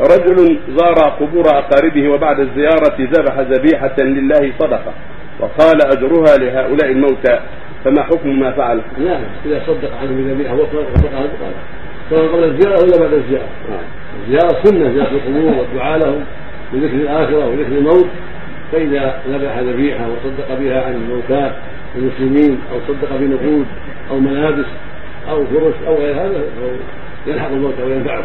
رجل زار قبور أقاربه وبعد الزيارة ذبح ذبيحة لله صدقة وقال أجرها لهؤلاء الموتى فما حكم ما فعل؟ لا نعم، إذا صدق عنه بذبيحة وصدق عنه سواء قبل الزيارة ولا بعد الزيارة نعم. الزيارة سنة زيارة القبور والدعاء لهم بذكر الآخرة وذكر الموت فإذا ذبح ذبيحة وصدق بها عن الموتى المسلمين أو صدق بنقود أو ملابس أو فرش أو غير هذا يلحق الموتى وينفعه.